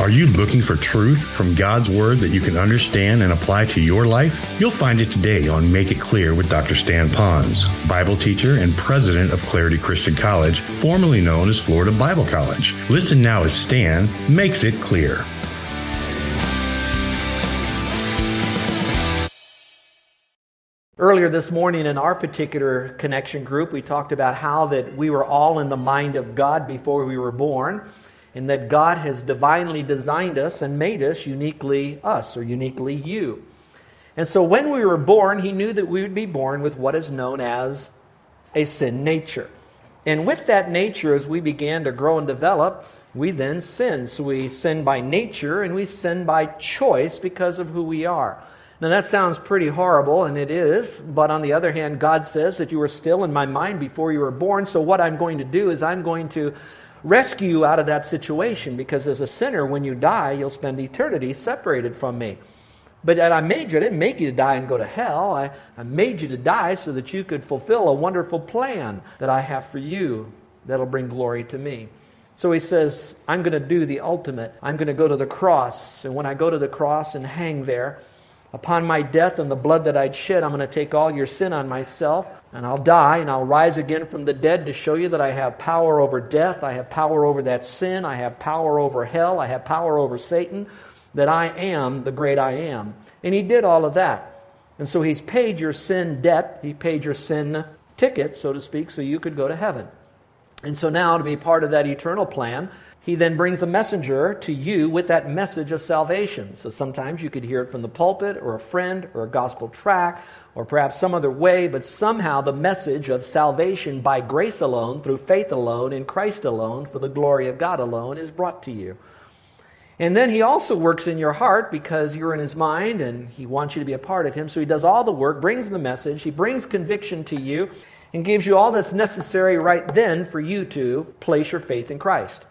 Are you looking for truth from God's Word that you can understand and apply to your life? You'll find it today on Make It Clear with Dr. Stan Ponz, Bible teacher and president of Clarity Christian College, formerly known as Florida Bible College. Listen now as Stan makes it clear. Earlier this morning in our particular connection group, we talked about how that we were all in the mind of God before we were born and that God has divinely designed us and made us uniquely us or uniquely you. And so when we were born, He knew that we would be born with what is known as a sin nature. And with that nature, as we began to grow and develop, we then sin. So we sin by nature and we sin by choice because of who we are. Now that sounds pretty horrible, and it is, but on the other hand, God says that you were still in my mind before you were born. So what I'm going to do is I'm going to rescue you out of that situation because as a sinner, when you die, you'll spend eternity separated from me. But I made you, I didn't make you to die and go to hell. I, I made you to die so that you could fulfill a wonderful plan that I have for you that'll bring glory to me. So he says, I'm going to do the ultimate. I'm going to go to the cross. And when I go to the cross and hang there, upon my death and the blood that I'd shed, I'm going to take all your sin on myself. And I'll die and I'll rise again from the dead to show you that I have power over death. I have power over that sin. I have power over hell. I have power over Satan. That I am the great I am. And he did all of that. And so he's paid your sin debt. He paid your sin ticket, so to speak, so you could go to heaven. And so now, to be part of that eternal plan, he then brings a messenger to you with that message of salvation. So sometimes you could hear it from the pulpit or a friend or a gospel tract or perhaps some other way, but somehow the message of salvation by grace alone, through faith alone, in Christ alone, for the glory of God alone is brought to you. And then he also works in your heart because you're in his mind and he wants you to be a part of him. So he does all the work, brings the message, he brings conviction to you, and gives you all that's necessary right then for you to place your faith in Christ.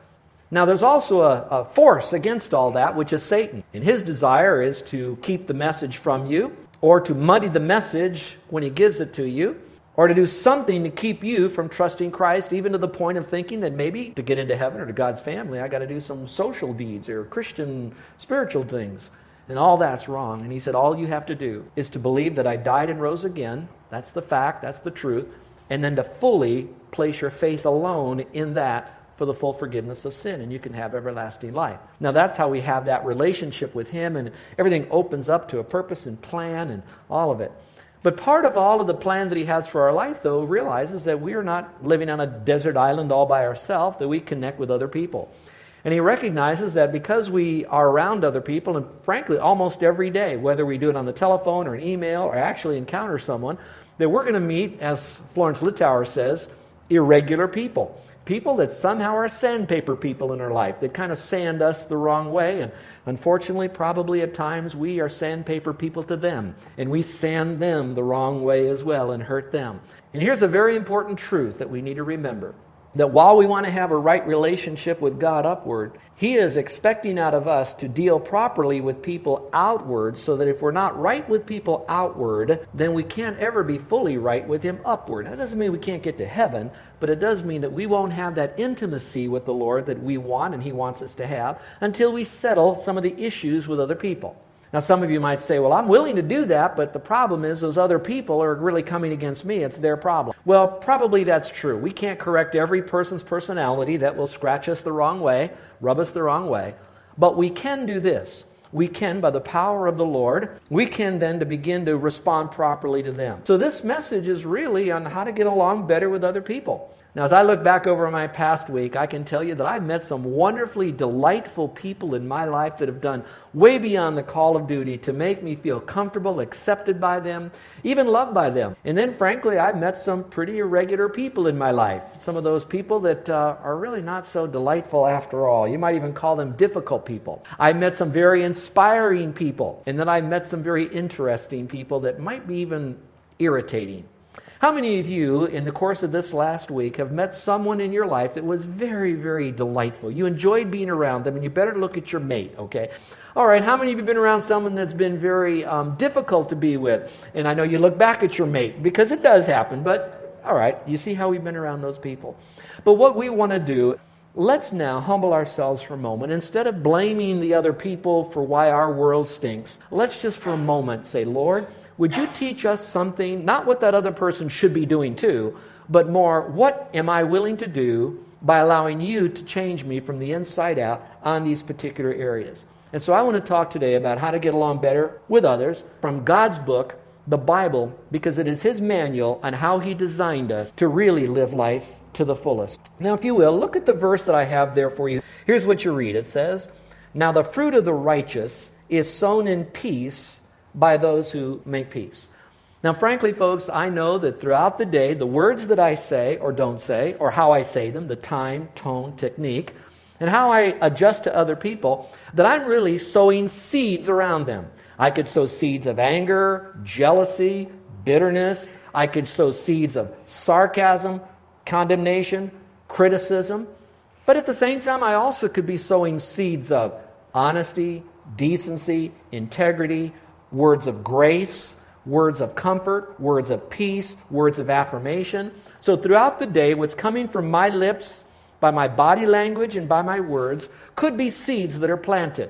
Now, there's also a, a, force against all that, which is Satan. And his desire is to keep the message from you, or to muddy the message when he gives it to you, or to do something to keep you from trusting Christ, even to the point of thinking that maybe to get into heaven or to God's family, I got to do some social deeds or Christian spiritual things. And all that's wrong. And he said, All you have to do is to believe that I died and rose again. That's the fact, that's the truth. And then to fully place your faith alone in that for the full forgiveness of sin, and you can have everlasting life. Now, that's how we have that relationship with Him, and everything opens up to a purpose and plan and all of it. But part of all of the plan that He has for our life, though, realizes that we are not living on a desert island all by ourselves, that we connect with other people. And He recognizes that because we are around other people, and frankly, almost every day, whether we do it on the telephone or an email or actually encounter someone, that we're going to meet, as Florence Littauer says, irregular people people that somehow are sandpaper people in our life that kind of sand us the wrong way. And unfortunately, probably at times we are sandpaper people to them. And we sand them the wrong way as well and hurt them. And here's a very important truth that we need to remember that while we want to have a right relationship with God upward, He is expecting out of us to deal properly with people outward so that if we're not right with people outward, then we can't ever be fully right with Him upward. That doesn't mean we can't get to heaven, but it does mean that we won't have that intimacy with the Lord that we want and He wants us to have until we settle some of the issues with other people. Now, some of you might say, well, I'm willing to do that, but the problem is those other people are really coming against me. It's their problem. Well, probably that's true. We can't correct every person's personality that will scratch us the wrong way, rub us the wrong way. But we can do this. We can, by the power of the Lord, we can then to begin to respond properly to them. So this message is really on how to get along better with other people. Now, as I look back over my past week, I can tell you that I've met some wonderfully delightful people in my life that have done way beyond the call of duty to make me feel comfortable, accepted by them, even loved by them. And then, frankly, I've met some pretty irregular people in my life. Some of those people that uh, are really not so delightful after all. You might even call them difficult people. I met some very inspiring people, and then I met some very interesting people that might be even irritating. How many of you, in the course of this last week, have met someone in your life that was very, very delightful? You enjoyed being around them, and you better look at your mate, okay? All right, how many of you have been around someone that's been very um, difficult to be with? And I know you look back at your mate, because it does happen, but all right, you see how we've been around those people. But what we want to do let's now humble ourselves for a moment. Instead of blaming the other people for why our world stinks, let's just for a moment say, Lord, would you teach us something, not what that other person should be doing too, but more, what am I willing to do by allowing you to change me from the inside out on these particular areas? And so I want to talk today about how to get along better with others from God's book, the Bible, because it is His manual on how He designed us to really live life to the fullest. Now, if you will, look at the verse that I have there for you. Here's what you read it says, Now the fruit of the righteous is sown in peace by those who make peace. Now, frankly, folks, I know that throughout the day, the words that I say or don't say, or how I say them, the time, tone, technique, and how I adjust to other people, that I'm really sowing seeds around them. I could sow seeds of anger, jealousy, bitterness. I could sow seeds of sarcasm, condemnation, criticism. But at the same time, I also could be sowing seeds of honesty, decency, integrity, words of grace, words of comfort, words of peace, words of affirmation. So throughout the day, what's coming from my lips, by my body language, and by my words could be seeds that are planted.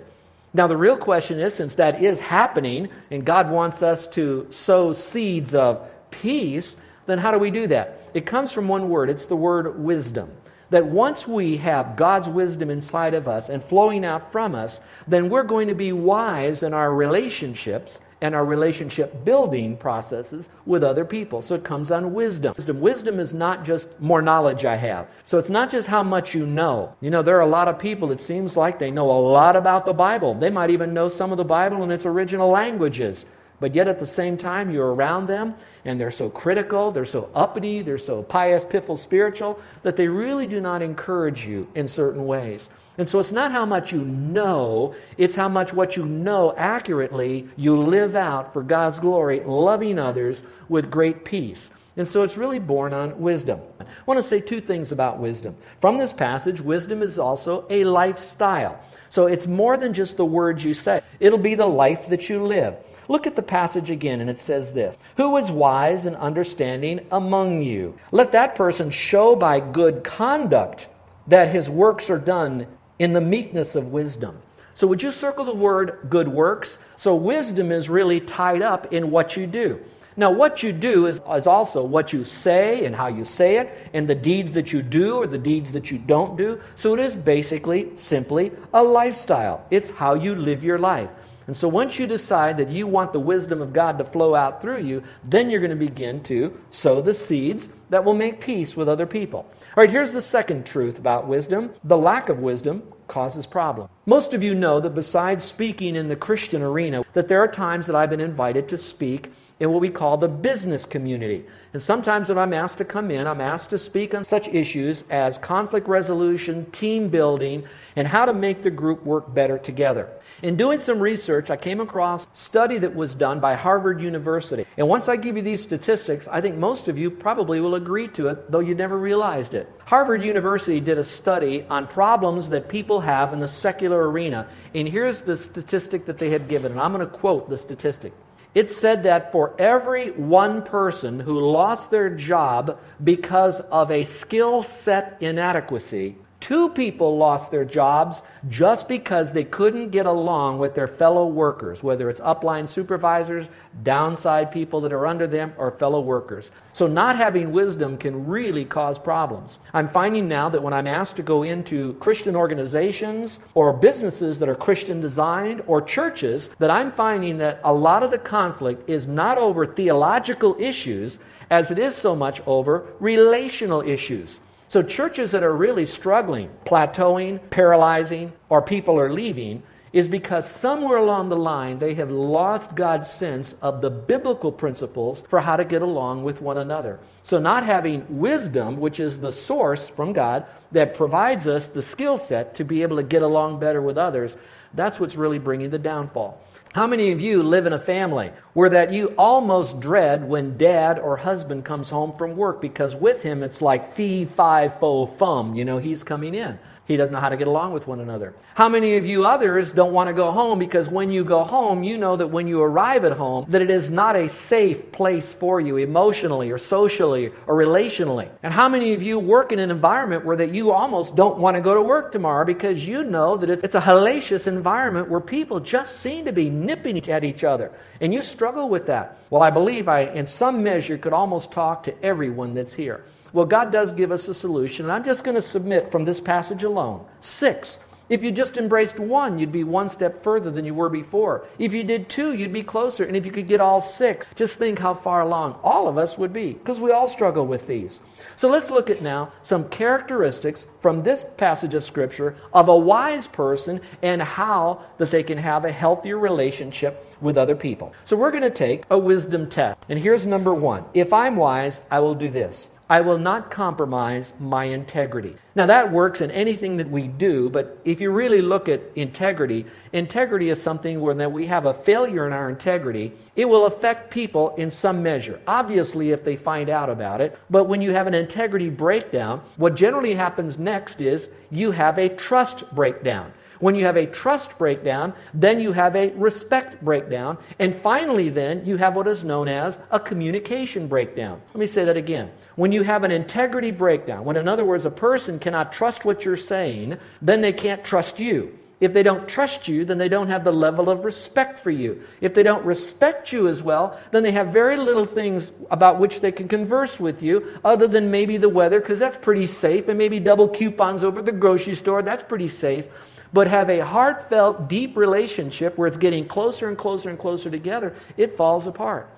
Now, the real question is since that is happening, and God wants us to sow seeds of peace, then how do we do that? It comes from one word it's the word wisdom. That once we have God's wisdom inside of us and flowing out from us, then we're going to be wise in our relationships and our relationship building processes with other people. So it comes on wisdom. wisdom. Wisdom is not just more knowledge I have. So it's not just how much you know. You know, there are a lot of people, it seems like they know a lot about the Bible. They might even know some of the Bible in its original languages. But yet at the same time, you're around them and they're so critical, they're so uppity, they're so pious, piffle, spiritual, that they really do not encourage you in certain ways. And so it's not how much you know, it's how much what you know accurately you live out for God's glory, loving others with great peace. And so it's really born on wisdom. I want to say two things about wisdom. From this passage, wisdom is also a lifestyle. So it's more than just the words you say, it'll be the life that you live. Look at the passage again, and it says this Who is wise and understanding among you? Let that person show by good conduct that his works are done in the meekness of wisdom. So, would you circle the word good works? So, wisdom is really tied up in what you do. Now, what you do is, is also what you say and how you say it, and the deeds that you do or the deeds that you don't do. So, it is basically simply a lifestyle. It's how you live your life. And so once you decide that you want the wisdom of God to flow out through you, then you're going to begin to sow the seeds that will make peace with other people. All right, here's the second truth about wisdom the lack of wisdom causes problems. Most of you know that besides speaking in the Christian arena, that there are times that I've been invited to speak in what we call the business community. And sometimes when I'm asked to come in, I'm asked to speak on such issues as conflict resolution, team building, and how to make the group work better together. In doing some research, I came across a study that was done by Harvard University. And once I give you these statistics, I think most of you probably will agree to it, though you never realized it. Harvard University did a study on problems that people have in the secular arena. And here's the statistic that they had given, and I'm going to quote the statistic. It said that for every one person who lost their job because of a skill set inadequacy, Two people lost their jobs just because they couldn't get along with their fellow workers, whether it's upline supervisors, downside people that are under them, or fellow workers. So, not having wisdom can really cause problems. I'm finding now that when I'm asked to go into Christian organizations or businesses that are Christian designed or churches, that I'm finding that a lot of the conflict is not over theological issues as it is so much over relational issues. So, churches that are really struggling, plateauing, paralyzing, or people are leaving, is because somewhere along the line they have lost God's sense of the biblical principles for how to get along with one another. So, not having wisdom, which is the source from God that provides us the skill set to be able to get along better with others, that's what's really bringing the downfall. How many of you live in a family where that you almost dread when dad or husband comes home from work because with him it's like fee, fi, fo, fum, you know, he's coming in. He doesn't know how to get along with one another. How many of you others don't want to go home because when you go home, you know that when you arrive at home, that it is not a safe place for you emotionally or socially or relationally. And how many of you work in an environment where that you almost don't want to go to work tomorrow because you know that it's a hellacious environment where people just seem to be nipping at each other. And you struggle with that. Well, I believe I, in some measure, could almost talk to everyone that's here. Well, God does give us a solution, and I'm just going to submit from this passage alone six. If you just embraced one, you'd be one step further than you were before. If you did two, you'd be closer. And if you could get all six, just think how far along all of us would be, because we all struggle with these. So let's look at now some characteristics from this passage of Scripture of a wise person and how that they can have a healthier relationship with other people. So we're going to take a wisdom test. And here's number one If I'm wise, I will do this. I will not compromise my integrity. Now, that works in anything that we do, but if you really look at integrity, integrity is something where that we have a failure in our integrity, it will affect people in some measure. Obviously, if they find out about it, but when you have an integrity breakdown, what generally happens next is you have a trust breakdown. When you have a trust breakdown, then you have a respect breakdown. And finally, then, you have what is known as a communication breakdown. Let me say that again. When you have an integrity breakdown, when, in other words, a person cannot trust what you're saying, then they can't trust you. If they don't trust you, then they don't have the level of respect for you. If they don't respect you as well, then they have very little things about which they can converse with you other than maybe the weather, because that's pretty safe, and maybe double coupons over at the grocery store, that's pretty safe but have a heartfelt, deep relationship where it's getting closer and closer and closer together, it falls apart.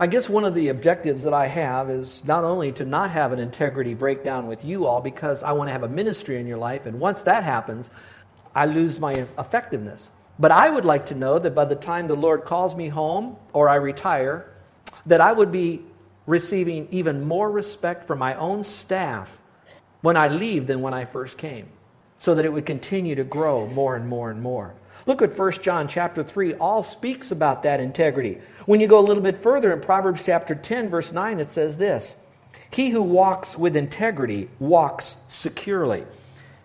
I guess one of the objectives that I have is not only to not have an integrity breakdown with you all because I want to have a ministry in your life, and once that happens, I lose my effectiveness. But I would like to know that by the time the Lord calls me home or I retire, that I would be receiving even more respect from my own staff when I leave than when I first came so that it would continue to grow more and more and more. Look at 1 John chapter 3 all speaks about that integrity. When you go a little bit further in Proverbs chapter 10 verse 9 it says this, he who walks with integrity walks securely.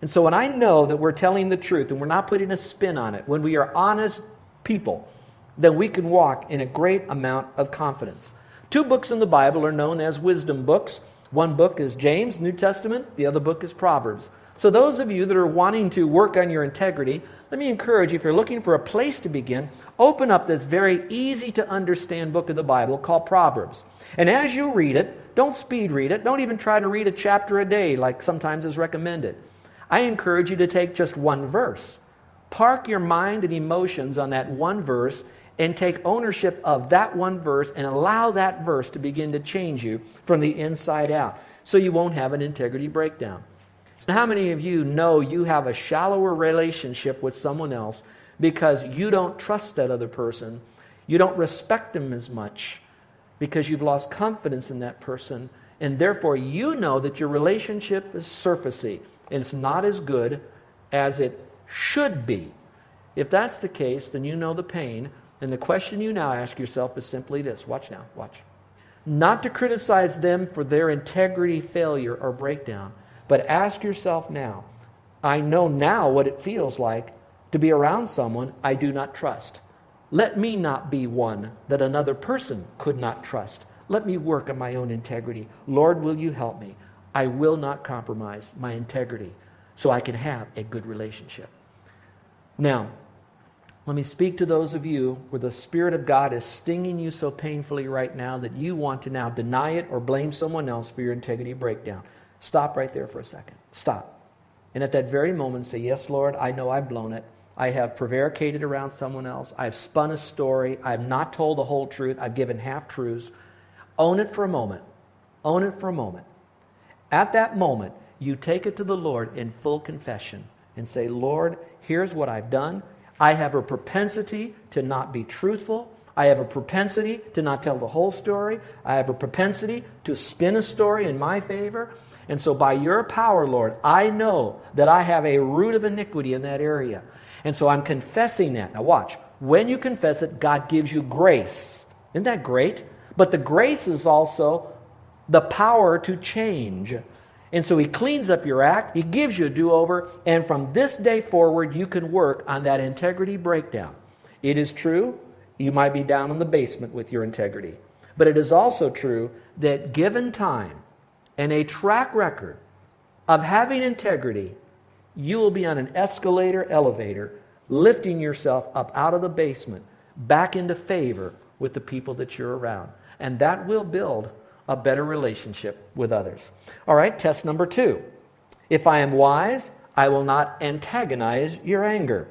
And so when I know that we're telling the truth and we're not putting a spin on it, when we are honest people, then we can walk in a great amount of confidence. Two books in the Bible are known as wisdom books. One book is James, New Testament, the other book is Proverbs. So, those of you that are wanting to work on your integrity, let me encourage you, if you're looking for a place to begin, open up this very easy to understand book of the Bible called Proverbs. And as you read it, don't speed read it. Don't even try to read a chapter a day like sometimes is recommended. I encourage you to take just one verse. Park your mind and emotions on that one verse and take ownership of that one verse and allow that verse to begin to change you from the inside out so you won't have an integrity breakdown. How many of you know you have a shallower relationship with someone else because you don't trust that other person? You don't respect them as much because you've lost confidence in that person. And therefore, you know that your relationship is surfacey and it's not as good as it should be. If that's the case, then you know the pain. And the question you now ask yourself is simply this watch now, watch. Not to criticize them for their integrity failure or breakdown but ask yourself now I know now what it feels like to be around someone I do not trust. Let me not be one that another person could not trust. Let me work on my own integrity. Lord, will you help me? I will not compromise my integrity so I can have a good relationship. Now, let me speak to those of you where the Spirit of God is stinging you so painfully right now that you want to now deny it or blame someone else for your integrity breakdown. Stop right there for a second. Stop. And at that very moment, say, Yes, Lord, I know I've blown it. I have prevaricated around someone else. I've spun a story. I've not told the whole truth. I've given half truths. Own it for a moment. Own it for a moment. At that moment, you take it to the Lord in full confession and say, Lord, here's what I've done. I have a propensity to not be truthful. I have a propensity to not tell the whole story. I have a propensity to spin a story in my favor. And so, by your power, Lord, I know that I have a root of iniquity in that area. And so I'm confessing that. Now, watch. When you confess it, God gives you grace. Isn't that great? But the grace is also the power to change. And so he cleans up your act, he gives you a do over, and from this day forward, you can work on that integrity breakdown. It is true, you might be down in the basement with your integrity. But it is also true that given time and a track record of having integrity, you will be on an escalator elevator, lifting yourself up out of the basement, back into favor with the people that you're around. And that will build a better relationship with others. All right, test number two. If I am wise, I will not antagonize your anger.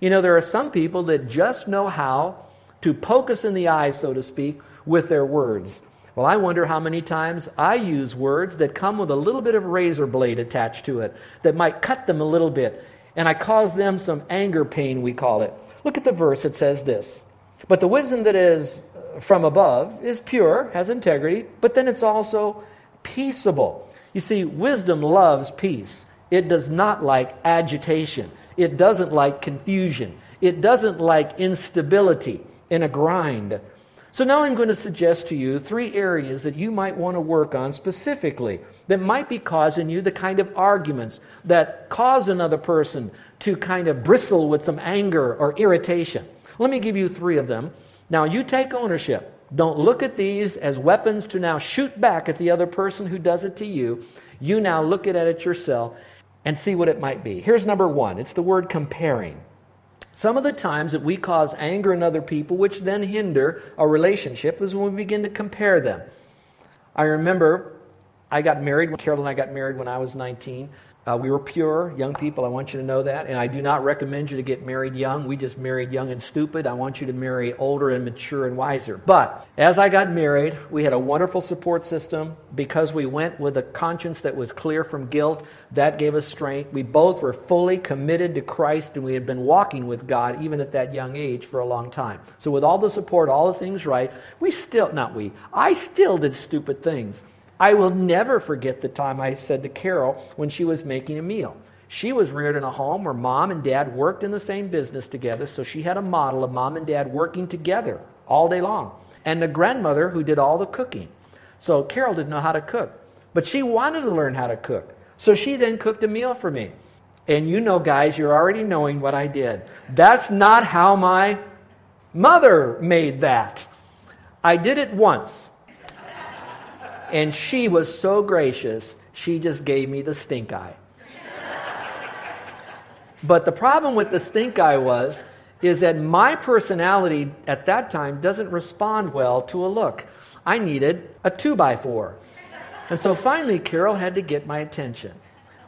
You know, there are some people that just know how to poke us in the eye, so to speak, with their words. Well, I wonder how many times I use words that come with a little bit of razor blade attached to it that might cut them a little bit, and I cause them some anger pain, we call it. Look at the verse, it says this But the wisdom that is uh, from above is pure, has integrity, but then it's also peaceable. You see, wisdom loves peace. It does not like agitation. It doesn't like confusion. It doesn't like instability in a grind. So now I'm going to suggest to you three areas that you might want to work on specifically that might be causing you the kind of arguments that cause another person to kind of bristle with some anger or irritation. Let me give you three of them. Now you take ownership. Don't look at these as weapons to now shoot back at the other person who does it to you. You now look at it yourself and see what it might be. Here's number one it's the word comparing. Some of the times that we cause anger in other people, which then hinder a relationship, is when we begin to compare them. I remember I got married, Carol and I got married when I was 19. Uh, we were pure, young people. I want you to know that. And I do not recommend you to get married young. We just married young and stupid. I want you to marry older and mature and wiser. But as I got married, we had a wonderful support system because we went with a conscience that was clear from guilt. That gave us strength. We both were fully committed to Christ and we had been walking with God even at that young age for a long time. So, with all the support, all the things right, we still, not we, I still did stupid things. I will never forget the time I said to Carol when she was making a meal. She was reared in a home where mom and dad worked in the same business together, so she had a model of mom and dad working together all day long. And a grandmother who did all the cooking. So Carol didn't know how to cook, but she wanted to learn how to cook. So she then cooked a meal for me. And you know, guys, you're already knowing what I did. That's not how my mother made that. I did it once. And she was so gracious, she just gave me the stink eye. but the problem with the stink eye was, is that my personality at that time doesn't respond well to a look. I needed a two by four. And so finally, Carol had to get my attention.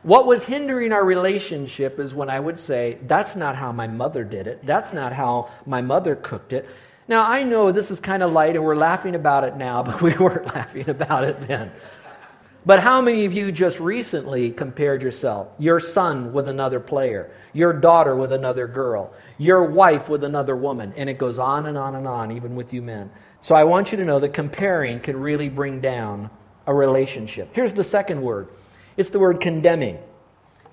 What was hindering our relationship is when I would say, That's not how my mother did it. That's not how my mother cooked it. Now, I know this is kind of light and we're laughing about it now, but we weren't laughing about it then. But how many of you just recently compared yourself, your son with another player, your daughter with another girl, your wife with another woman? And it goes on and on and on, even with you men. So I want you to know that comparing can really bring down a relationship. Here's the second word it's the word condemning.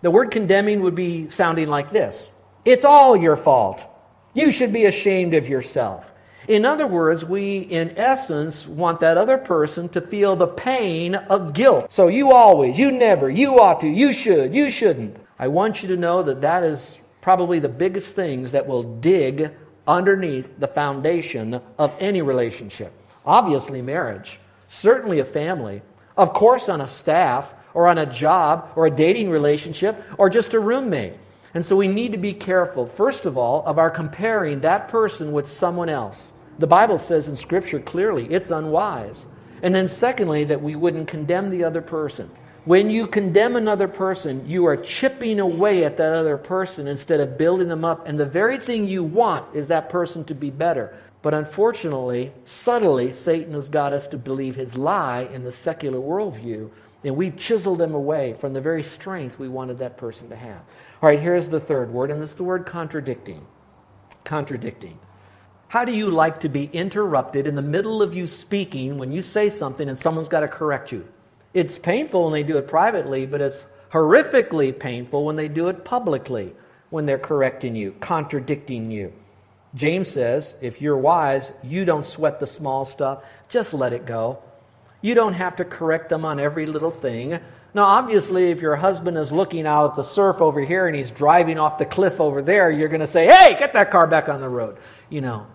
The word condemning would be sounding like this It's all your fault. You should be ashamed of yourself. In other words, we, in essence, want that other person to feel the pain of guilt. So you always, you never, you ought to, you should, you shouldn't. I want you to know that that is probably the biggest things that will dig underneath the foundation of any relationship. Obviously, marriage, certainly a family, of course, on a staff or on a job or a dating relationship or just a roommate. And so we need to be careful, first of all, of our comparing that person with someone else. The Bible says in Scripture clearly it's unwise. And then, secondly, that we wouldn't condemn the other person. When you condemn another person, you are chipping away at that other person instead of building them up. And the very thing you want is that person to be better. But unfortunately, subtly, Satan has got us to believe his lie in the secular worldview and we've chiseled them away from the very strength we wanted that person to have. All right, here's the third word, and it's the word contradicting. Contradicting. How do you like to be interrupted in the middle of you speaking when you say something and someone's got to correct you? It's painful when they do it privately, but it's horrifically painful when they do it publicly, when they're correcting you, contradicting you. James says, if you're wise, you don't sweat the small stuff, just let it go. You don't have to correct them on every little thing. Now, obviously, if your husband is looking out at the surf over here and he's driving off the cliff over there, you're going to say, hey, get that car back on the road, you know.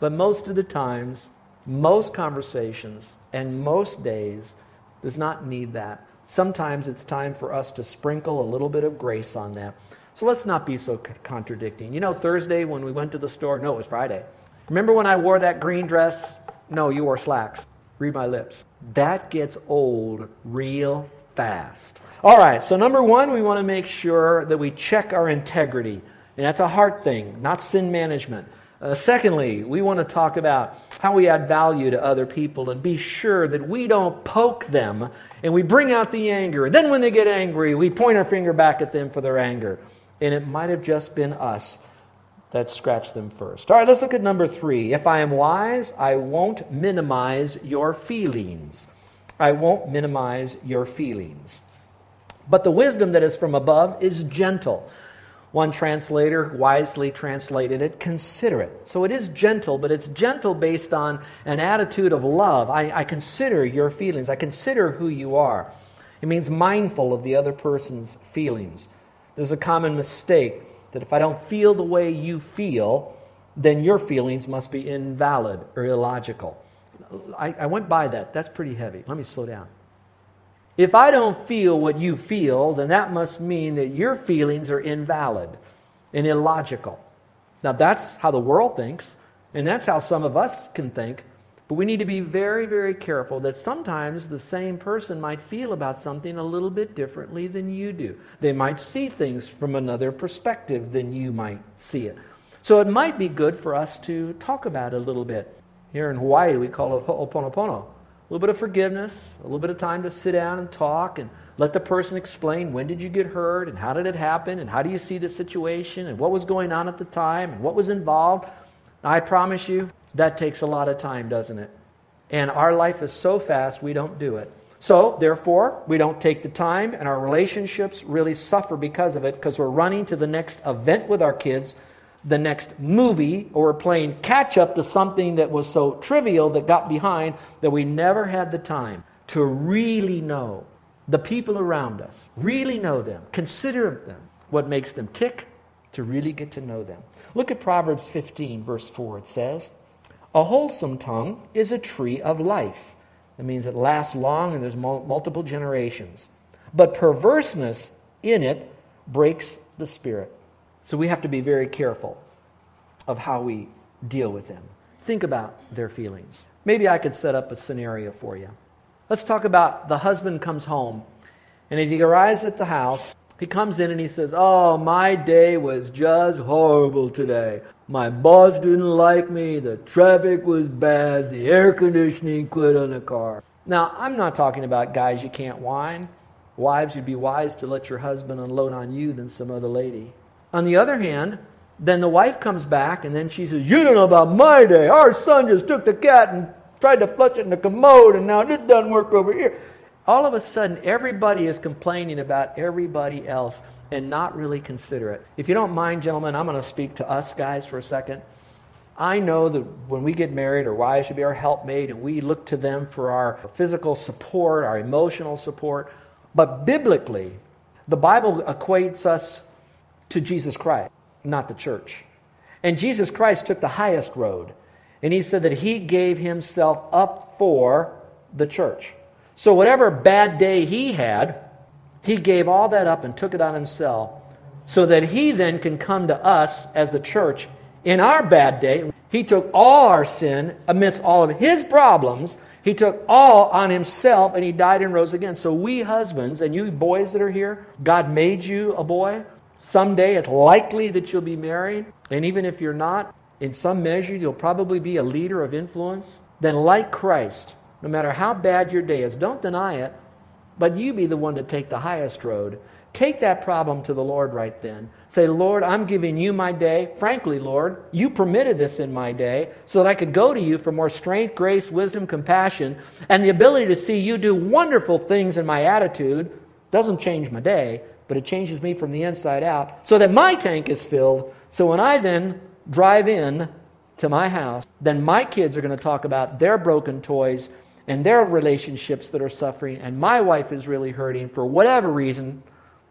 But most of the times, most conversations, and most days does not need that. Sometimes it's time for us to sprinkle a little bit of grace on that. So let's not be so contradicting. You know, Thursday when we went to the store, no, it was Friday. Remember when I wore that green dress? No, you wore slacks. Read my lips. That gets old real fast. All right, so number one, we want to make sure that we check our integrity. And that's a heart thing, not sin management. Uh, secondly, we want to talk about how we add value to other people and be sure that we don't poke them and we bring out the anger. And then when they get angry, we point our finger back at them for their anger and it might have just been us that scratch them first. All right, let's look at number three. If I am wise, I won't minimize your feelings. I won't minimize your feelings. But the wisdom that is from above is gentle. One translator wisely translated it considerate. So it is gentle, but it's gentle based on an attitude of love. I, I consider your feelings, I consider who you are. It means mindful of the other person's feelings. There's a common mistake that if I don't feel the way you feel, then your feelings must be invalid or illogical. I, I, went by that. That's pretty heavy. Let me slow down. If I don't feel what you feel, then that must mean that your feelings are invalid and illogical. Now, that's how the world thinks, and that's how some of us can think. But we need to be very, very careful that sometimes the same person might feel about something a little bit differently than you do. They might see things from another perspective than you might see it. So it might be good for us to talk about it a little bit. Here in Hawaii, we call it ho'oponopono. A little bit of forgiveness, a little bit of time to sit down and talk and let the person explain when did you get hurt and how did it happen and how do you see the situation and what was going on at the time and what was involved. I promise you, that takes a lot of time, doesn't it? And our life is so fast, we don't do it. So, therefore, we don't take the time, and our relationships really suffer because of it because we're running to the next event with our kids, the next movie, or we're playing catch up to something that was so trivial that got behind that we never had the time to really know the people around us, really know them, consider them, what makes them tick, to really get to know them. Look at Proverbs 15, verse 4. It says, a wholesome tongue is a tree of life. That means it lasts long and there's multiple generations. But perverseness in it breaks the spirit. So we have to be very careful of how we deal with them. Think about their feelings. Maybe I could set up a scenario for you. Let's talk about the husband comes home, and as he arrives at the house, he comes in and he says, Oh, my day was just horrible today. My boss didn't like me. The traffic was bad. The air conditioning quit on the car. Now, I'm not talking about guys you can't whine. Wives, you'd be wise to let your husband unload on you than some other lady. On the other hand, then the wife comes back and then she says, You don't know about my day. Our son just took the cat and tried to flush it in the commode and now it doesn't work over here. All of a sudden, everybody is complaining about everybody else and not really consider it. If you don't mind, gentlemen, I'm going to speak to us guys for a second. I know that when we get married, our wives should be our helpmate, and we look to them for our physical support, our emotional support. But biblically, the Bible equates us to Jesus Christ, not the church. And Jesus Christ took the highest road, and he said that he gave himself up for the church. So, whatever bad day he had, he gave all that up and took it on himself so that he then can come to us as the church in our bad day. He took all our sin amidst all of his problems. He took all on himself and he died and rose again. So, we husbands and you boys that are here, God made you a boy. Someday it's likely that you'll be married. And even if you're not, in some measure, you'll probably be a leader of influence. Then, like Christ, no matter how bad your day is, don't deny it. But you be the one to take the highest road. Take that problem to the Lord right then. Say, Lord, I'm giving you my day. Frankly, Lord, you permitted this in my day so that I could go to you for more strength, grace, wisdom, compassion, and the ability to see you do wonderful things in my attitude. Doesn't change my day, but it changes me from the inside out so that my tank is filled. So when I then drive in to my house, then my kids are going to talk about their broken toys and their relationships that are suffering, and my wife is really hurting for whatever reason,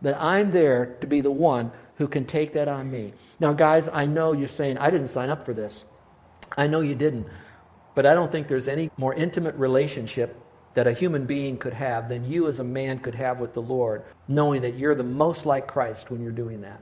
that I'm there to be the one who can take that on me. Now, guys, I know you're saying, I didn't sign up for this. I know you didn't. But I don't think there's any more intimate relationship that a human being could have than you as a man could have with the Lord, knowing that you're the most like Christ when you're doing that.